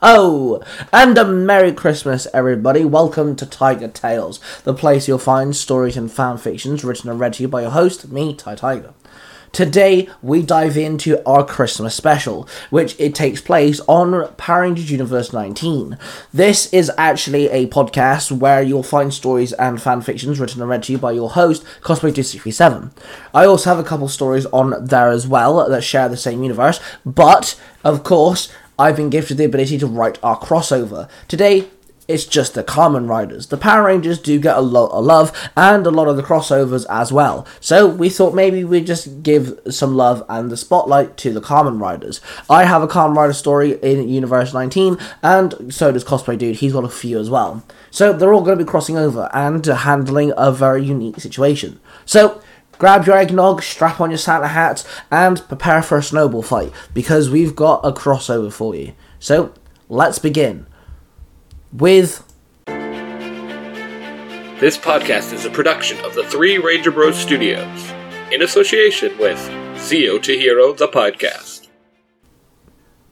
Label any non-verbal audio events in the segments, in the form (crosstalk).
Oh, and a Merry Christmas, everybody. Welcome to Tiger Tales, the place you'll find stories and fan fictions written and read to you by your host, me, Ty Tiger. Today, we dive into our Christmas special, which it takes place on Power Rangers Universe 19. This is actually a podcast where you'll find stories and fan fictions written and read to you by your host, Cosplay267. I also have a couple stories on there as well that share the same universe, but, of course, I've been gifted the ability to write our crossover. Today, it's just the Kamen Riders. The Power Rangers do get a lot of love and a lot of the crossovers as well. So we thought maybe we'd just give some love and the spotlight to the Kamen Riders. I have a Kamen Rider story in Universe 19, and so does Cosplay Dude. He's got a few as well. So they're all going to be crossing over and handling a very unique situation. So Grab your eggnog, strap on your Santa hats, and prepare for a snowball fight because we've got a crossover for you. So, let's begin with. This podcast is a production of the Three Ranger Bros Studios in association with Zio to Hero, the podcast.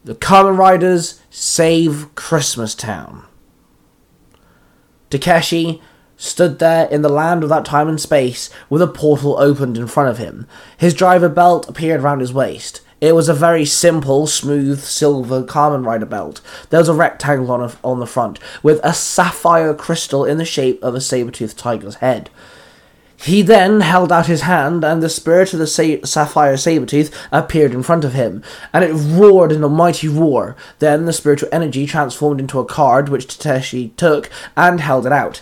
The Kamen Riders save Christmas Town. Takeshi stood there in the land without time and space, with a portal opened in front of him. His driver belt appeared round his waist. It was a very simple, smooth, silver Kamen Rider belt. There was a rectangle on, a, on the front, with a sapphire crystal in the shape of a saber-toothed tiger's head. He then held out his hand, and the spirit of the sa- sapphire saber-tooth appeared in front of him, and it roared in a mighty roar. Then the spiritual energy transformed into a card, which Takeshi took and held it out.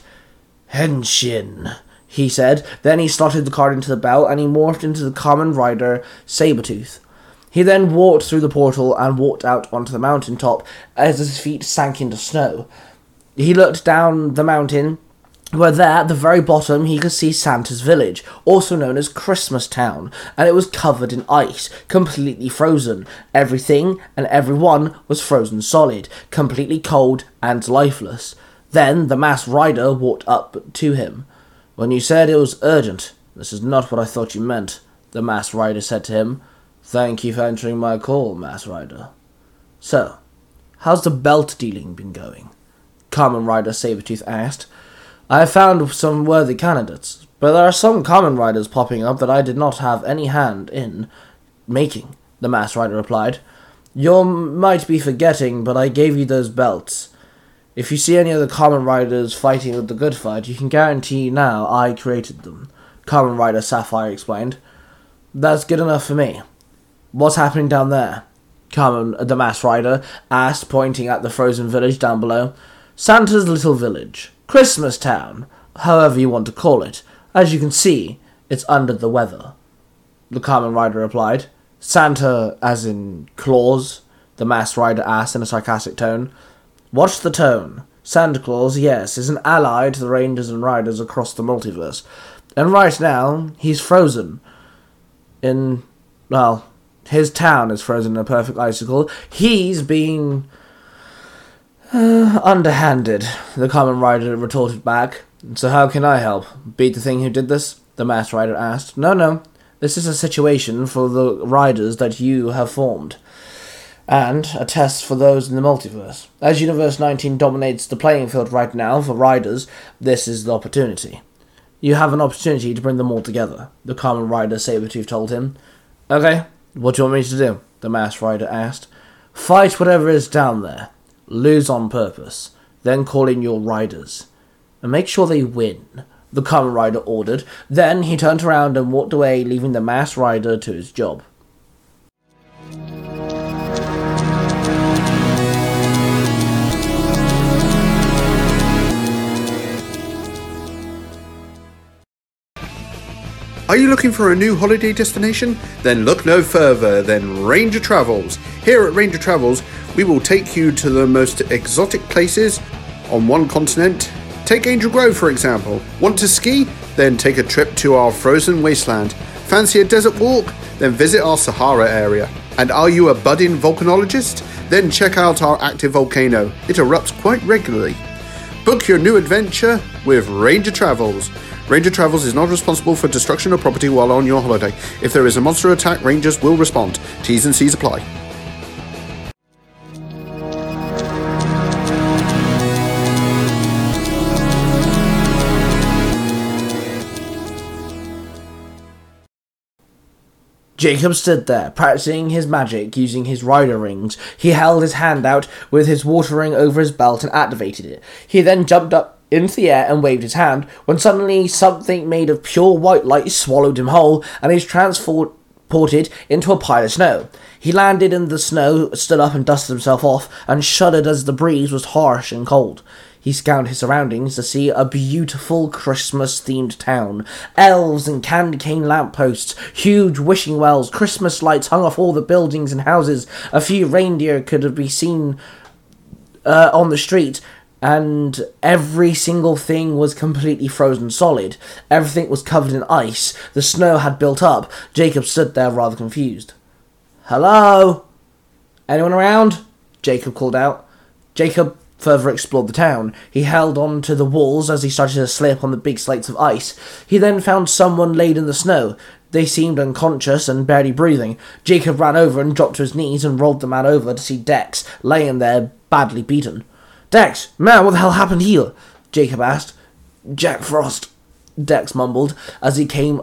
Henshin, he said. Then he slotted the card into the belt and he morphed into the Kamen Rider Sabretooth. He then walked through the portal and walked out onto the mountain top as his feet sank into snow. He looked down the mountain where there at the very bottom he could see Santa's village, also known as Christmas Town, and it was covered in ice, completely frozen. Everything and everyone was frozen solid, completely cold and lifeless. Then the masked rider walked up to him. When you said it was urgent, this is not what I thought you meant, the masked rider said to him. Thank you for answering my call, masked rider. So, how's the belt dealing been going? Kamen Rider Sabretooth asked. I have found some worthy candidates, but there are some Kamen Riders popping up that I did not have any hand in making, the masked rider replied. You might be forgetting, but I gave you those belts. If you see any of the Kamen Riders fighting with the good fight, you can guarantee now I created them. Kamen Rider Sapphire explained. That's good enough for me. What's happening down there? Kamen, uh, the Masked Rider asked, pointing at the frozen village down below. Santa's little village. Christmas Town, however you want to call it. As you can see, it's under the weather. The Kamen Rider replied. Santa, as in Claus? The Masked Rider asked in a sarcastic tone. Watch the tone. Santa Claus, yes, is an ally to the Rangers and Riders across the multiverse. And right now, he's frozen. In, well, his town is frozen in a perfect icicle. He's being uh, underhanded, the Kamen Rider retorted back. So how can I help? Beat the thing who did this? The Masked Rider asked. No, no. This is a situation for the riders that you have formed and a test for those in the multiverse. As Universe 19 dominates the playing field right now for riders, this is the opportunity. You have an opportunity to bring them all together, the Kamen Rider Sabretooth told him. Okay, what do you want me to do? The Masked Rider asked. Fight whatever is down there. Lose on purpose. Then call in your riders. And make sure they win, the Kamen Rider ordered. Then he turned around and walked away, leaving the Masked Rider to his job. Are you looking for a new holiday destination? Then look no further than Ranger Travels. Here at Ranger Travels, we will take you to the most exotic places on one continent. Take Angel Grove, for example. Want to ski? Then take a trip to our frozen wasteland. Fancy a desert walk? Then visit our Sahara area. And are you a budding volcanologist? Then check out our active volcano. It erupts quite regularly. Book your new adventure with Ranger Travels. Ranger Travels is not responsible for destruction of property while on your holiday. If there is a monster attack, Rangers will respond. T's and C's apply. Jacob stood there, practicing his magic using his rider rings. He held his hand out with his water ring over his belt and activated it. He then jumped up into the air and waved his hand, when suddenly something made of pure white light swallowed him whole, and he was transported into a pile of snow. He landed in the snow, stood up and dusted himself off, and shuddered as the breeze was harsh and cold. He scanned his surroundings to see a beautiful Christmas themed town. Elves and candy cane lampposts, huge wishing wells, Christmas lights hung off all the buildings and houses. A few reindeer could be seen uh, on the street, and every single thing was completely frozen solid. Everything was covered in ice. The snow had built up. Jacob stood there rather confused. Hello? Anyone around? Jacob called out. Jacob further explored the town. He held on to the walls as he started to slip on the big slates of ice. He then found someone laid in the snow. They seemed unconscious and barely breathing. Jacob ran over and dropped to his knees and rolled the man over to see Dex laying there, badly beaten. Dex, man, what the hell happened here? Jacob asked. Jack Frost, Dex mumbled as he came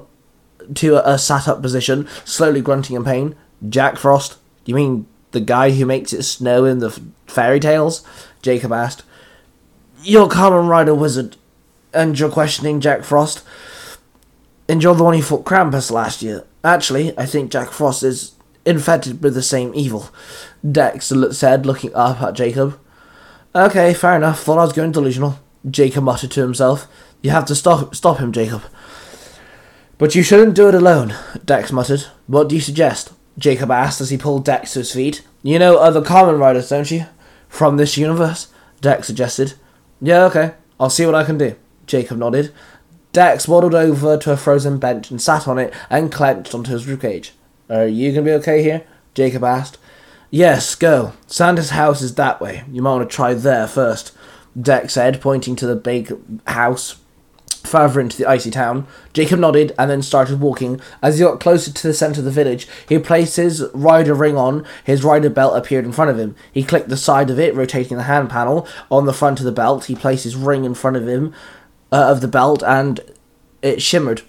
to a, a sat up position, slowly grunting in pain. Jack Frost? You mean the guy who makes it snow in the f- fairy tales? Jacob asked. You're Kamen Rider Wizard, and you're questioning Jack Frost. And you're the one who fought Krampus last year. Actually, I think Jack Frost is infected with the same evil. Dex said, looking up at Jacob. Okay, fair enough. Thought I was going delusional. Jacob muttered to himself. You have to stop stop him, Jacob. But you shouldn't do it alone, Dex muttered. What do you suggest? Jacob asked as he pulled Dex to his feet. You know other Kamen Riders, don't you? From this universe? Dex suggested. Yeah, okay. I'll see what I can do. Jacob nodded. Dex waddled over to a frozen bench and sat on it and clenched onto his ribcage. Are you gonna be okay here? Jacob asked. Yes, go. Santa's house is that way. You might want to try there first, Dex said, pointing to the big house further into the icy town. Jacob nodded and then started walking. As he got closer to the centre of the village, he placed his rider ring on. His rider belt appeared in front of him. He clicked the side of it, rotating the hand panel on the front of the belt. He placed his ring in front of him, uh, of the belt, and it shimmered.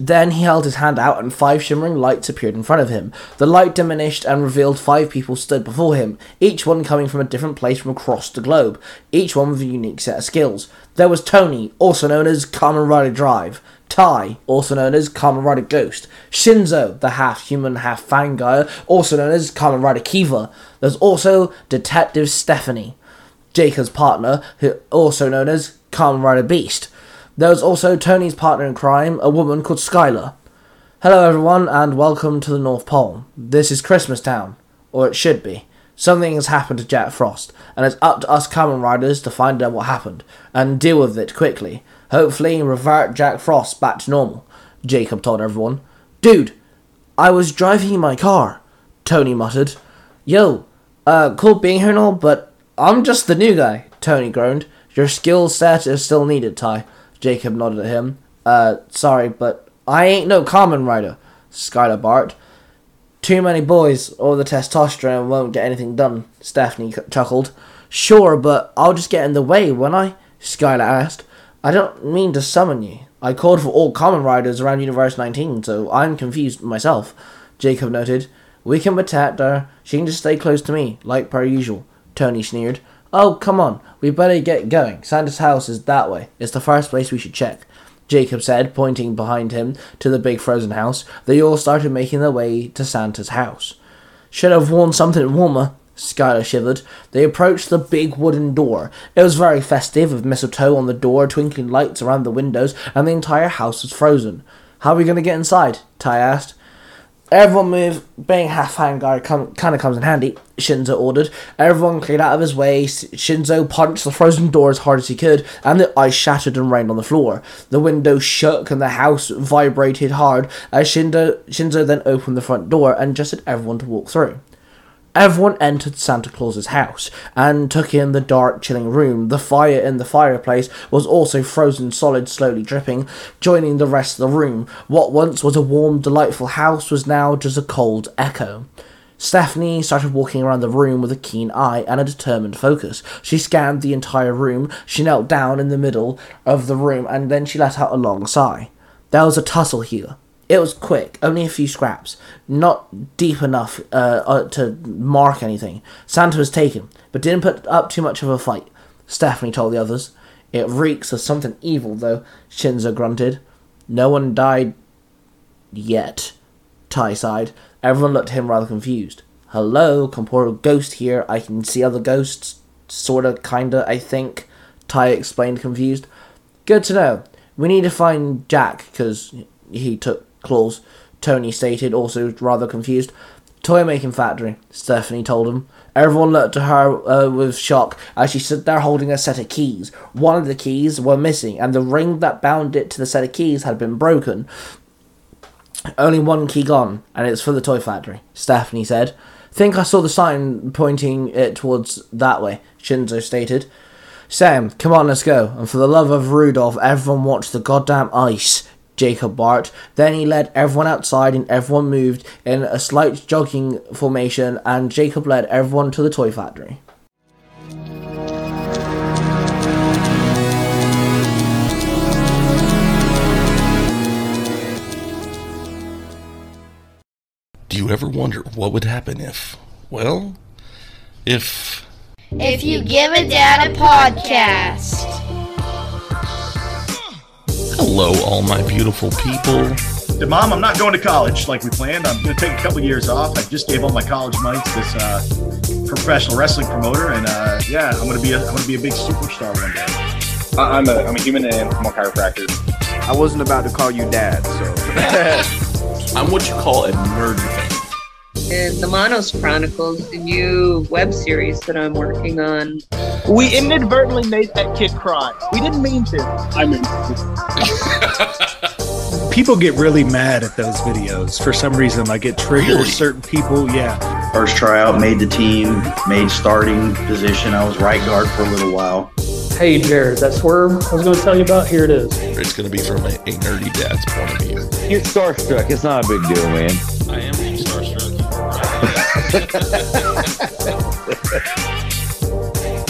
Then he held his hand out, and five shimmering lights appeared in front of him. The light diminished and revealed five people stood before him, each one coming from a different place from across the globe, each one with a unique set of skills. There was Tony, also known as Kamen Rider Drive, Tai, also known as Kamen Rider Ghost, Shinzo, the half human, half fangire, also known as Kamen Rider Kiva. There's also Detective Stephanie, Jacob's partner, who also known as Kamen Rider Beast. There was also Tony's partner in crime, a woman called Skylar. Hello, everyone, and welcome to the North Pole. This is Christmas Town, or it should be. Something has happened to Jack Frost, and it's up to us Kamen Riders to find out what happened and deal with it quickly. Hopefully, revert Jack Frost back to normal. Jacob told everyone. Dude, I was driving in my car. Tony muttered. Yo, uh, cool being here and all, but I'm just the new guy. Tony groaned. Your skill set is still needed, Ty. Jacob nodded at him. Uh, sorry, but I ain't no Kamen Rider, Skylar barked. Too many boys, or the testosterone won't get anything done, Stephanie chuckled. Sure, but I'll just get in the way, won't I? Skylar asked. I don't mean to summon you. I called for all Kamen Riders around Universe 19, so I'm confused myself, Jacob noted. We can protect her. She can just stay close to me, like per usual, Tony sneered. Oh, come on. We better get going. Santa's house is that way. It's the first place we should check. Jacob said, pointing behind him to the big frozen house. They all started making their way to Santa's house. Should have worn something warmer, Skylar shivered. They approached the big wooden door. It was very festive, with mistletoe on the door, twinkling lights around the windows, and the entire house was frozen. How are we going to get inside? Ty asked. Everyone move. Being half fangire com- kind of comes in handy, Shinzo ordered. Everyone cleared out of his way. Shinzo punched the frozen door as hard as he could, and the ice shattered and rained on the floor. The window shook and the house vibrated hard as Shinzo, Shinzo then opened the front door and gestured everyone to walk through. Everyone entered Santa Claus's house and took in the dark, chilling room. The fire in the fireplace was also frozen solid, slowly dripping, joining the rest of the room. What once was a warm, delightful house was now just a cold echo. Stephanie started walking around the room with a keen eye and a determined focus. She scanned the entire room. She knelt down in the middle of the room and then she let out a long sigh. There was a tussle here. It was quick, only a few scraps, not deep enough uh, uh, to mark anything. Santa was taken, but didn't put up too much of a fight. Stephanie told the others. It reeks of something evil, though, Shinzo grunted. No one died yet, Tai sighed. Everyone looked at him rather confused. Hello, Corporeal Ghost here. I can see other ghosts. Sorta, kinda, I think. Tai explained, confused. Good to know. We need to find Jack, because he took claws. Tony stated, also rather confused. Toy making factory, Stephanie told him. Everyone looked at her uh, with shock as she stood there holding a set of keys. One of the keys were missing, and the ring that bound it to the set of keys had been broken. Only one key gone, and it's for the toy factory, Stephanie said. Think I saw the sign pointing it towards that way, Shinzo stated. Sam, come on, let's go. And for the love of Rudolph, everyone watch the goddamn ice, Jacob Bart. Then he led everyone outside and everyone moved in a slight jogging formation and Jacob led everyone to the toy factory. Do you ever wonder what would happen if, well, if. If you give a dad a podcast. Hello, all my beautiful people. Mom, I'm not going to college like we planned. I'm going to take a couple years off. I just gave all my college money to this uh, professional wrestling promoter, and uh, yeah, I'm going to be a, I'm going to be a big superstar one day. I- I'm a I'm a human and I'm a chiropractor. I wasn't about to call you dad, so. (laughs) I'm what you call a nerd fan. And the Monos Chronicles, the new web series that I'm working on. We inadvertently made that kid cry. We didn't mean to. I mean, (laughs) People get really mad at those videos for some reason. Like it triggers Really? certain people. Yeah. First tryout, made the team, made starting position. I was right guard for a little while. Hey, Jared, that swerve I was going to tell you about, here it is. It's going to be from a, a nerdy dad's point of view. You're starstruck. It's not a big deal, man. I am being starstruck.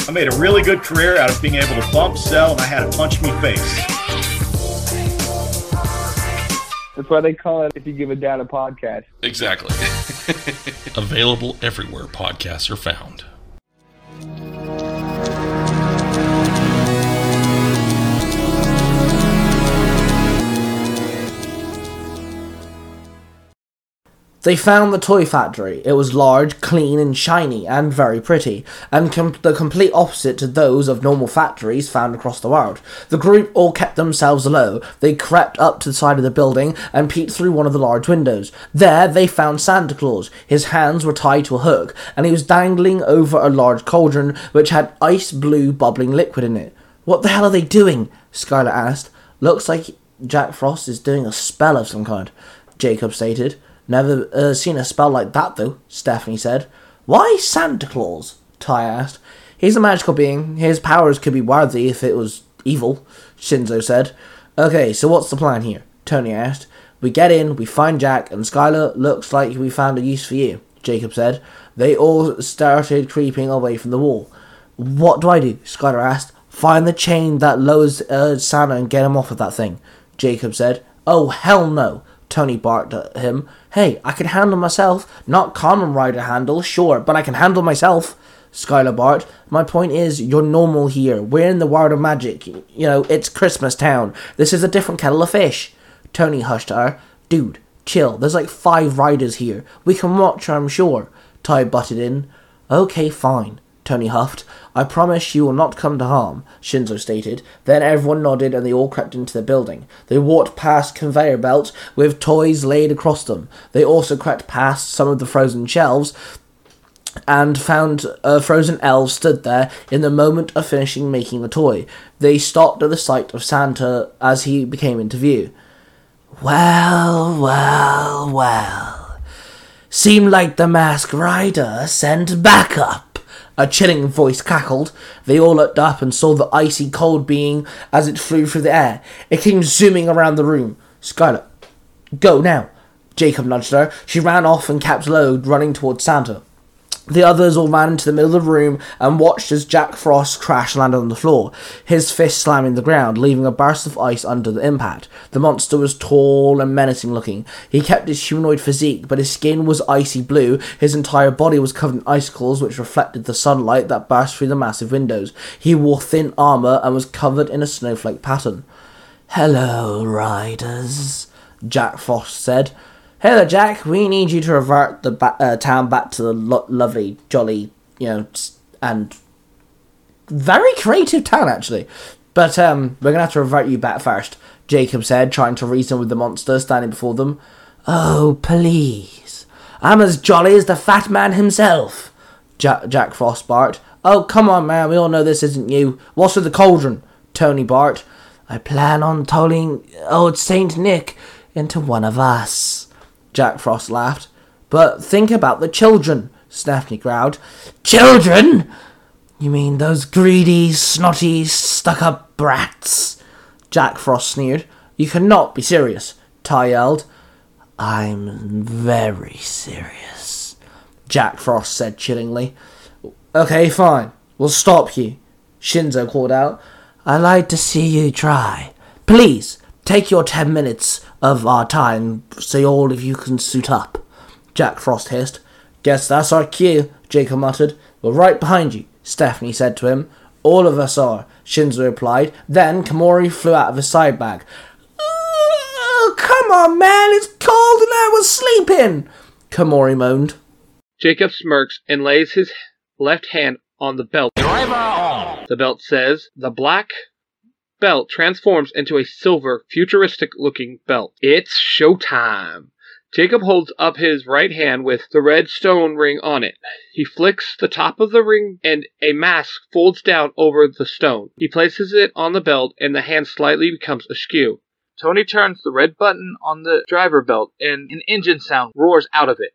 I made a really good career out of being able to bump, sell, and I had a punch me face. That's why they call it if you give a dad a podcast. Exactly. (laughs) Available everywhere podcasts are found. They found the toy factory. It was large, clean, and shiny, and very pretty, and com- the complete opposite to those of normal factories found across the world. The group all kept themselves low. They crept up to the side of the building and peeped through one of the large windows. There, they found Santa Claus. His hands were tied to a hook, and he was dangling over a large cauldron which had ice blue bubbling liquid in it. What the hell are they doing? Skylar asked. Looks like Jack Frost is doing a spell of some kind, Jacob stated. Never uh, seen a spell like that, though, Stephanie said. Why Santa Claus? Ty asked. He's a magical being. His powers could be worthy if it was evil, Shinzo said. Okay, so what's the plan here? Tony asked. We get in, we find Jack, and Skylar looks like we found a use for you, Jacob said. They all started creeping away from the wall. What do I do? Skylar asked. Find the chain that lowers uh, Santa and get him off of that thing, Jacob said. Oh, hell no, Tony barked at him. Hey, I can handle myself. Not Kamen rider handle, sure, but I can handle myself. Skylar barked. My point is, you're normal here. We're in the world of magic. You know, it's Christmas town. This is a different kettle of fish. Tony hushed her. Dude, chill. There's like five riders here. We can watch I'm sure. Ty butted in. Okay, fine. Tony huffed. I promise you will not come to harm, Shinzo stated. Then everyone nodded and they all crept into the building. They walked past conveyor belts with toys laid across them. They also crept past some of the frozen shelves and found a frozen elf stood there in the moment of finishing making the toy. They stopped at the sight of Santa as he became into view. Well, well, well. Seemed like the masked rider sent backup. A chilling voice cackled. They all looked up and saw the icy cold being as it flew through the air. It came zooming around the room. Skylar, go now. Jacob nudged her. She ran off and kept low, running towards Santa. The others all ran into the middle of the room and watched as Jack Frost crash landed on the floor, his fist slamming the ground, leaving a burst of ice under the impact. The monster was tall and menacing looking. He kept his humanoid physique, but his skin was icy blue, his entire body was covered in icicles which reflected the sunlight that burst through the massive windows. He wore thin armor and was covered in a snowflake pattern. Hello, riders, Jack Frost said. Hello, Jack. We need you to revert the ba- uh, town back to the lo- lovely, jolly, you know, and very creative town, actually. But um, we're gonna have to revert you back first, Jacob said, trying to reason with the monster standing before them. Oh, please. I'm as jolly as the fat man himself, ja- Jack Frost barked. Oh, come on, man. We all know this isn't you. What's with the cauldron? Tony barked. I plan on tolling old Saint Nick into one of us. Jack Frost laughed. But think about the children, Stephanie growled. Children? You mean those greedy, snotty, stuck up brats? Jack Frost sneered. You cannot be serious, Ty yelled. I'm very serious, Jack Frost said chillingly. Okay, fine. We'll stop you, Shinzo called out. I'd like to see you try. Please, take your ten minutes of our time so all of you can suit up. Jack Frost hissed. Guess that's our cue, Jacob muttered. We're right behind you, Stephanie said to him. All of us are, Shinzo replied. Then Komori flew out of his side bag. Oh, come on, man, it's cold and I was sleeping, Komori moaned. Jacob smirks and lays his left hand on the belt. The belt says, The black belt transforms into a silver, futuristic looking belt. It's showtime. Jacob holds up his right hand with the red stone ring on it. He flicks the top of the ring and a mask folds down over the stone. He places it on the belt and the hand slightly becomes askew. Tony turns the red button on the driver belt and an engine sound roars out of it.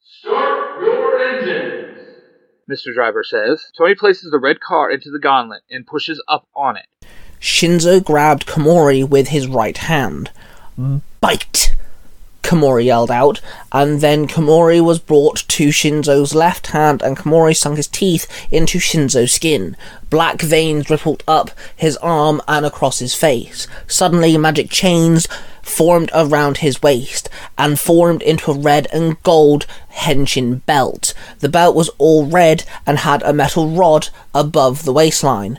Start your engines! Mr. Driver says. Tony places the red car into the gauntlet and pushes up on it. Shinzo grabbed Komori with his right hand. Bite! Komori yelled out, and then Komori was brought to Shinzo's left hand, and Komori sunk his teeth into Shinzo's skin. Black veins rippled up his arm and across his face. Suddenly, magic chains formed around his waist and formed into a red and gold henshin belt. The belt was all red and had a metal rod above the waistline.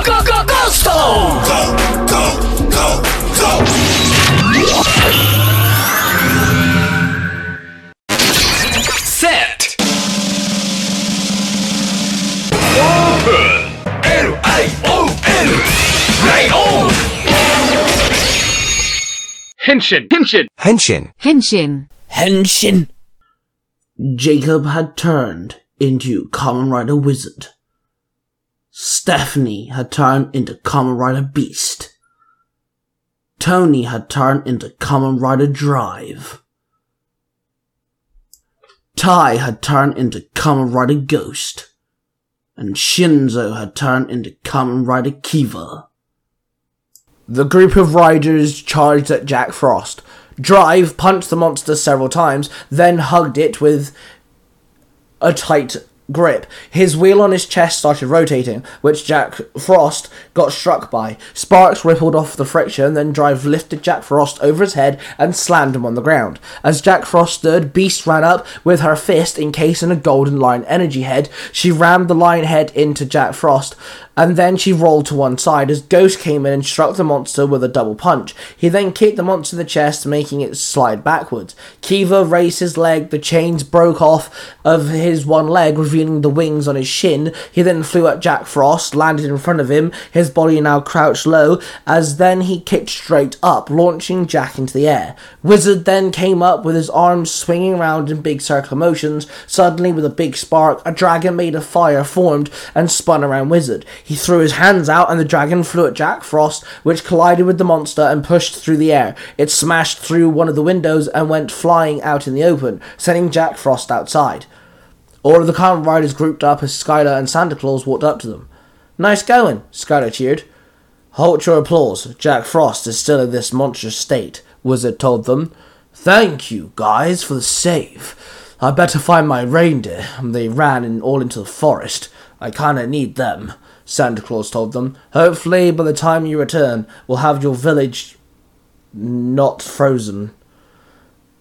Henshin! Henshin! Henshin. Henshin. Henshin! Jacob had turned into Kamen Rider Wizard. Stephanie had turned into Kamen Rider Beast. Tony had turned into Kamen Rider Drive. Tai had turned into Kamen Rider Ghost. And Shinzo had turned into Kamen Rider Kiva. The group of riders charged at Jack Frost. Drive punched the monster several times, then hugged it with a tight grip. His wheel on his chest started rotating, which Jack Frost got struck by. Sparks rippled off the friction, then Drive lifted Jack Frost over his head and slammed him on the ground. As Jack Frost stood, Beast ran up with her fist encased in a golden lion energy head. She rammed the lion head into Jack Frost, and then she rolled to one side as Ghost came in and struck the monster with a double punch. He then kicked the monster in the chest, making it slide backwards. Kiva raised his leg, the chains broke off of his one leg, revealing the wings on his shin. He then flew at Jack Frost, landed in front of him, his body now crouched low, as then he kicked straight up, launching Jack into the air. Wizard then came up with his arms swinging around in big circular motions. Suddenly, with a big spark, a dragon made of fire formed and spun around Wizard. He threw his hands out, and the dragon flew at Jack Frost, which collided with the monster and pushed through the air. It smashed through one of the windows and went flying out in the open, sending Jack Frost outside. All of the Kamen Riders grouped up as Skylar and Santa Claus walked up to them. Nice going, Skylar cheered. Halt your applause. Jack Frost is still in this monstrous state, Wizard told them. Thank you, guys, for the save. I better find my reindeer. They ran in all into the forest. I kinda need them, Santa Claus told them. Hopefully, by the time you return, we'll have your village not frozen.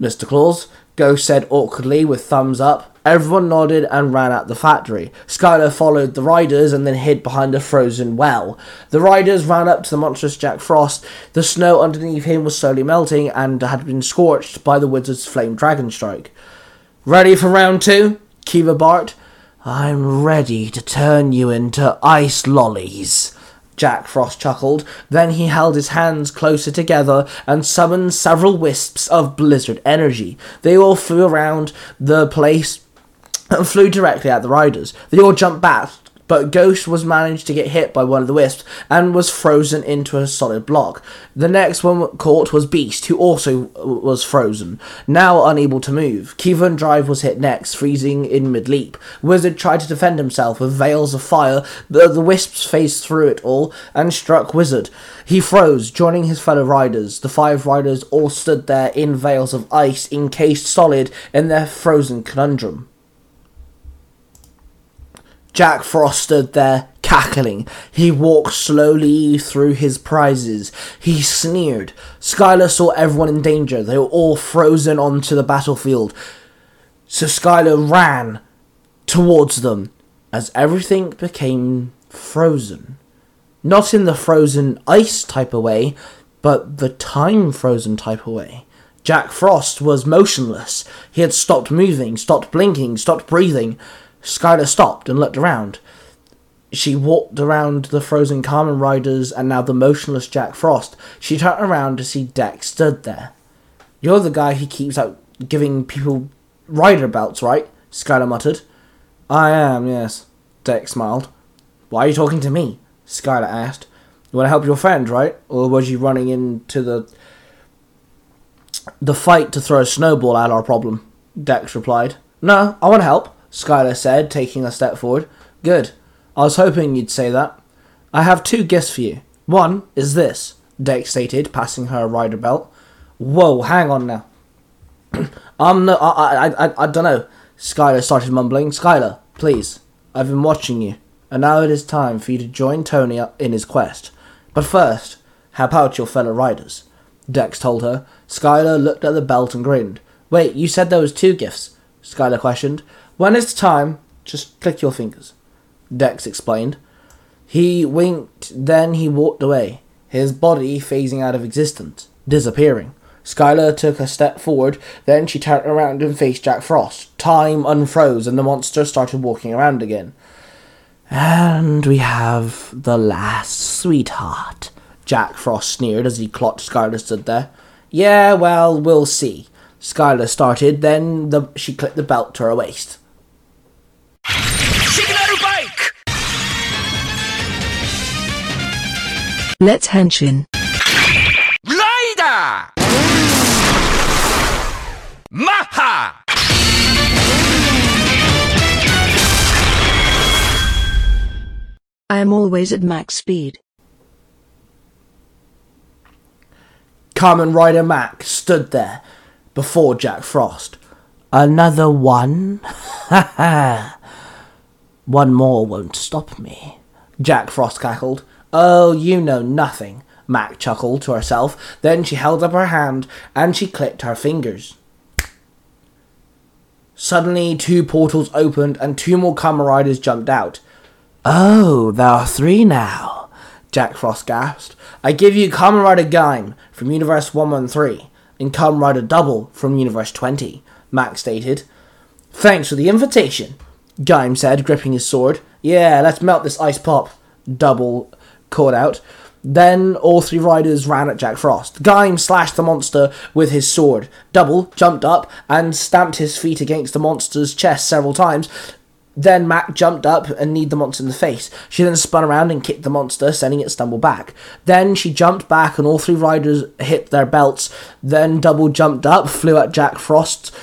Mr. Claus, Ghost said awkwardly with thumbs up. Everyone nodded and ran out the factory. Skylar followed the riders and then hid behind a frozen well. The riders ran up to the monstrous Jack Frost. The snow underneath him was slowly melting and had been scorched by the wizard's flame dragon strike. Ready for round two? Kiva barked. I'm ready to turn you into ice lollies. Jack Frost chuckled. Then he held his hands closer together and summoned several wisps of blizzard energy. They all flew around the place and flew directly at the riders. They all jumped back, but Ghost was managed to get hit by one of the wisps and was frozen into a solid block. The next one caught was Beast, who also was frozen, now unable to move. Kevin Drive was hit next, freezing in mid leap. Wizard tried to defend himself with veils of fire, but the wisps phased through it all and struck Wizard. He froze, joining his fellow riders. The five riders all stood there in veils of ice, encased solid in their frozen conundrum. Jack Frost stood there, cackling. He walked slowly through his prizes. He sneered. Skylar saw everyone in danger. They were all frozen onto the battlefield. So Skylar ran towards them as everything became frozen. Not in the frozen ice type of way, but the time frozen type of way. Jack Frost was motionless. He had stopped moving, stopped blinking, stopped breathing. Skylar stopped and looked around. She walked around the frozen Kamen Riders and now the motionless Jack Frost. She turned around to see Dex stood there. You're the guy who keeps out giving people rider belts, right? Skylar muttered. I am, yes. Dex smiled. Why are you talking to me? Skylar asked. You want to help your friend, right? Or was you running into the the fight to throw a snowball at our problem? Dex replied. No, I want to help. Skylar said, taking a step forward. Good. I was hoping you'd say that. I have two gifts for you. One is this, Dex stated, passing her a rider belt. Whoa, hang on now. (clears throat) um, no, I, I, I, I don't know. Skylar started mumbling. Skylar, please. I've been watching you, and now it is time for you to join Tony in his quest. But first, how about your fellow riders? Dex told her. Skylar looked at the belt and grinned. Wait, you said there was two gifts? Skylar questioned. When it's time, just click your fingers. Dex explained. He winked, then he walked away, his body phasing out of existence, disappearing. Skylar took a step forward, then she turned around and faced Jack Frost. Time unfroze and the monster started walking around again. And we have the last sweetheart, Jack Frost sneered as he clocked Skylar stood there. Yeah, well, we'll see. Skylar started, then the, she clipped the belt to her waist. Let's henshin. Rider! Maha! I am always at max speed. Kamen Rider Mac stood there before Jack Frost. Another one? Ha (laughs) ha! One more won't stop me. Jack Frost cackled. Oh, you know nothing. Mac chuckled to herself. Then she held up her hand and she clicked her fingers. Suddenly, two portals opened and two more Kamen Riders jumped out. Oh, there are three now, Jack Frost gasped. I give you Kamen Rider Gaim from Universe 113 and Kamen Rider Double from Universe 20, Mac stated. Thanks for the invitation. Gaim said, gripping his sword. Yeah, let's melt this ice pop. Double called out. Then all three riders ran at Jack Frost. Gaim slashed the monster with his sword. Double jumped up and stamped his feet against the monster's chest several times. Then Mac jumped up and kneed the monster in the face. She then spun around and kicked the monster, sending it stumble back. Then she jumped back and all three riders hit their belts. Then Double jumped up, flew at Jack Frost,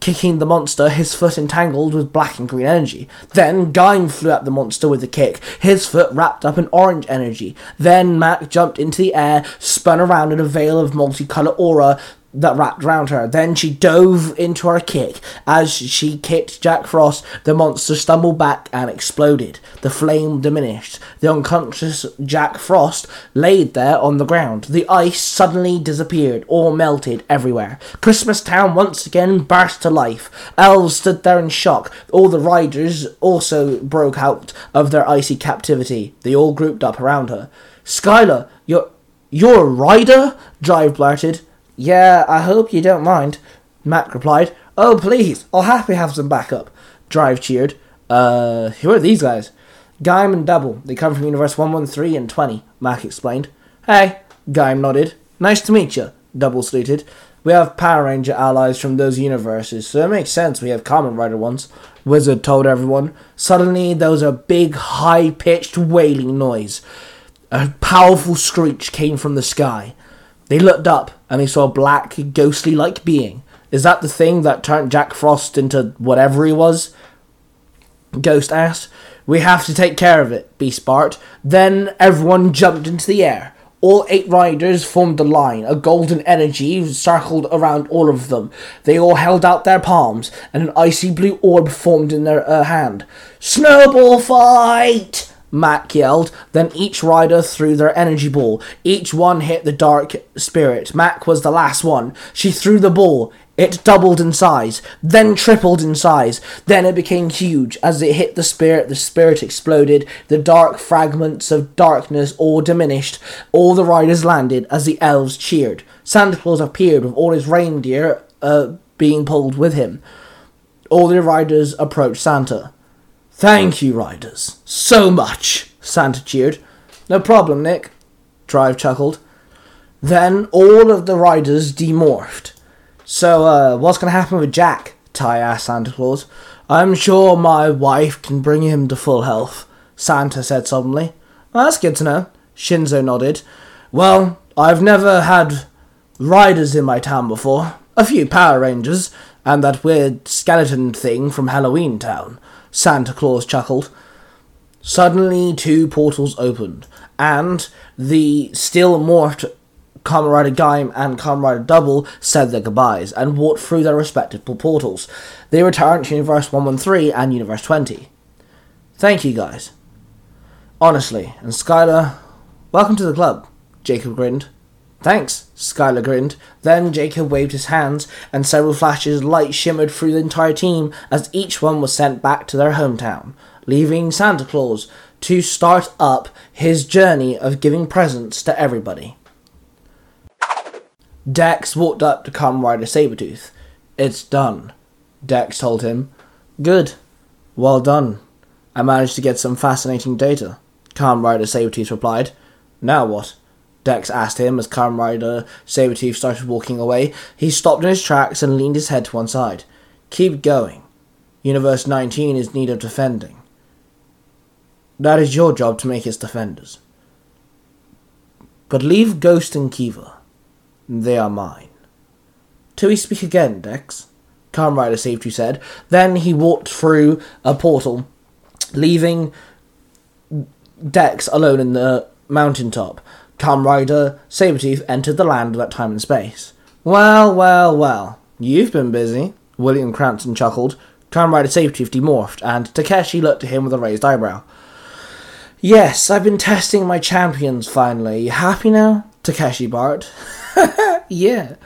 kicking the monster, his foot entangled with black and green energy. Then Gaim flew at the monster with a kick, his foot wrapped up in orange energy. Then Mac jumped into the air, spun around in a veil of multicolour aura that wrapped around her. Then she dove into her kick. As she kicked Jack Frost, the monster stumbled back and exploded. The flame diminished. The unconscious Jack Frost laid there on the ground. The ice suddenly disappeared, or melted everywhere. Christmas Town once again burst to life. Elves stood there in shock. All the riders also broke out of their icy captivity. They all grouped up around her. Skylar, you're you're a rider? Drive blurted. Yeah, I hope you don't mind. Mac replied. Oh, please, I'll happily have some backup. Drive cheered. Uh, who are these guys? Gaim and Double. They come from Universe 113 and 20, Mac explained. Hey, Gaim nodded. Nice to meet you, Double saluted. We have Power Ranger allies from those universes, so it makes sense we have Kamen Rider ones. Wizard told everyone. Suddenly, there was a big, high pitched wailing noise. A powerful screech came from the sky. They looked up and he saw a black, ghostly like being. Is that the thing that turned Jack Frost into whatever he was? Ghost asked. We have to take care of it, Beast barked. Then everyone jumped into the air. All eight riders formed a line. A golden energy circled around all of them. They all held out their palms, and an icy blue orb formed in their uh, hand. Snowball fight! Mac yelled. Then each rider threw their energy ball. Each one hit the dark spirit. Mac was the last one. She threw the ball. It doubled in size, then tripled in size. Then it became huge. As it hit the spirit, the spirit exploded. The dark fragments of darkness all diminished. All the riders landed as the elves cheered. Santa Claus appeared with all his reindeer uh, being pulled with him. All the riders approached Santa. Thank you, riders. So much, Santa cheered. No problem, Nick. Drive chuckled. Then all of the riders demorphed. So, uh, what's gonna happen with Jack? Ty asked Santa Claus. I'm sure my wife can bring him to full health, Santa said suddenly. Well, that's good to know. Shinzo nodded. Well, I've never had riders in my town before. A few Power Rangers, and that weird skeleton thing from Halloween Town. Santa Claus chuckled. Suddenly, two portals opened, and the still morphed Rider Gaim and Rider Double said their goodbyes and walked through their respective portals. They returned to Universe 113 and Universe 20. Thank you, guys. Honestly, and Skylar, welcome to the club, Jacob grinned. Thanks, Skylar grinned. Then Jacob waved his hands, and several flashes of light shimmered through the entire team as each one was sent back to their hometown, leaving Santa Claus to start up his journey of giving presents to everybody. Dex walked up to Rider Sabretooth. It's done, Dex told him. Good. Well done. I managed to get some fascinating data, Rider Sabretooth replied. Now what? Dex asked him as Kamen Rider Sabretooth started walking away. He stopped in his tracks and leaned his head to one side. Keep going. Universe 19 is need of defending. That is your job to make its defenders. But leave Ghost and Kiva. They are mine. Till we speak again, Dex. Kamen Rider Sabretooth said. Then he walked through a portal, leaving Dex alone in the mountaintop. Kamen Rider Sabretooth entered the land of that time and space. Well, well, well. You've been busy. William Cranston chuckled. Kamen Rider Sabretooth demorphed, and Takeshi looked at him with a raised eyebrow. Yes, I've been testing my champions finally. You happy now? Takeshi barked. (laughs) yeah.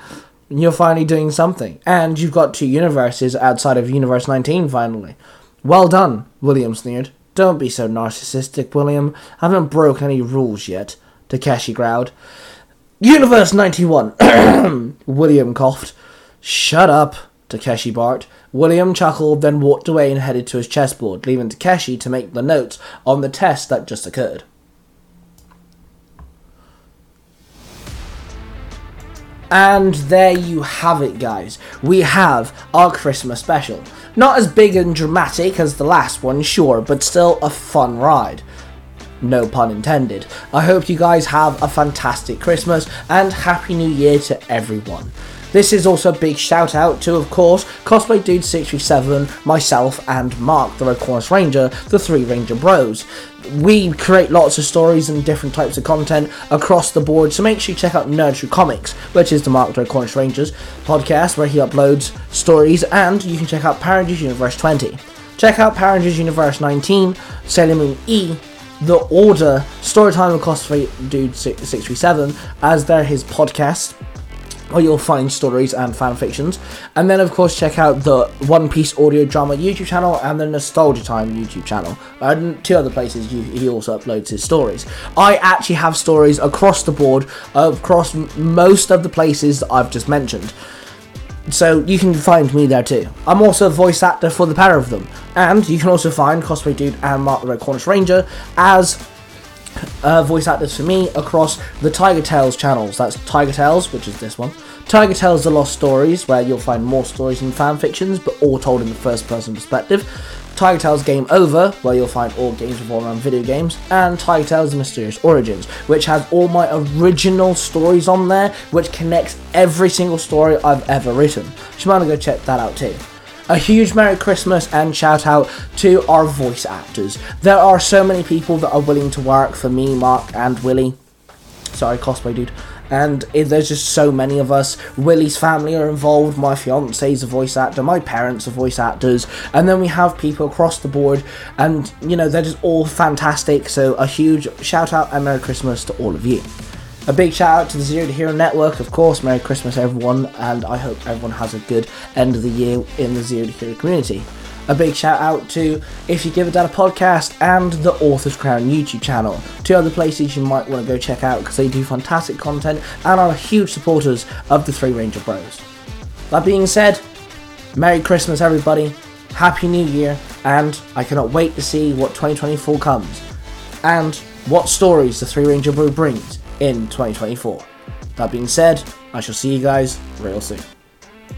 You're finally doing something. And you've got two universes outside of Universe 19 finally. Well done, William sneered. Don't be so narcissistic, William. I haven't broken any rules yet, Takeshi growled. Universe 91! (clears throat) William coughed. Shut up, Takeshi barked. William chuckled, then walked away and headed to his chessboard, leaving Takeshi to make the notes on the test that just occurred. And there you have it, guys. We have our Christmas special. Not as big and dramatic as the last one, sure, but still a fun ride. No pun intended. I hope you guys have a fantastic Christmas and Happy New Year to everyone. This is also a big shout out to, of course, Cosplay Dude 637, myself, and Mark, the Red Corners Ranger, the three Ranger Bros. We create lots of stories and different types of content across the board, so make sure you check out Nerd True Comics, which is the Mark the Red Corners Rangers podcast, where he uploads stories, and you can check out Rangers Universe 20. Check out Rangers Universe 19, Sailor Moon E, The Order, Storytime with Cosplay Dude 637, as they're his podcast where you'll find stories and fan fictions. And then, of course, check out the One Piece audio drama YouTube channel and the Nostalgia Time YouTube channel. Uh, and two other places you, he also uploads his stories. I actually have stories across the board, across most of the places that I've just mentioned. So you can find me there too. I'm also a voice actor for the pair of them. And you can also find Cosplay Dude and Mark the Red Cornish Ranger as uh, voice actors for me across the Tiger Tales channels. That's Tiger Tales, which is this one. Tiger Tales The Lost Stories, where you'll find more stories and fan fictions, but all told in the first person perspective. Tiger Tales Game Over, where you'll find all games revolving around video games, and Tiger Tales Mysterious Origins, which has all my original stories on there, which connects every single story I've ever written. So you might go check that out too. A huge Merry Christmas and shout out to our voice actors. There are so many people that are willing to work for me, Mark, and Willie. Sorry, cosplay dude. And it, there's just so many of us. Willie's family are involved. My fiance's a voice actor. My parents are voice actors. And then we have people across the board. And, you know, they're just all fantastic. So a huge shout out and Merry Christmas to all of you. A big shout out to the Zero to Hero Network, of course. Merry Christmas, everyone, and I hope everyone has a good end of the year in the Zero to Hero community. A big shout out to If You Give a Dad a podcast and the Author's Crown YouTube channel. Two other places you might want to go check out because they do fantastic content and are huge supporters of the Three Ranger Bros. That being said, Merry Christmas, everybody. Happy New Year, and I cannot wait to see what 2024 comes and what stories the Three Ranger Brew brings in 2024. That being said, I shall see you guys real soon.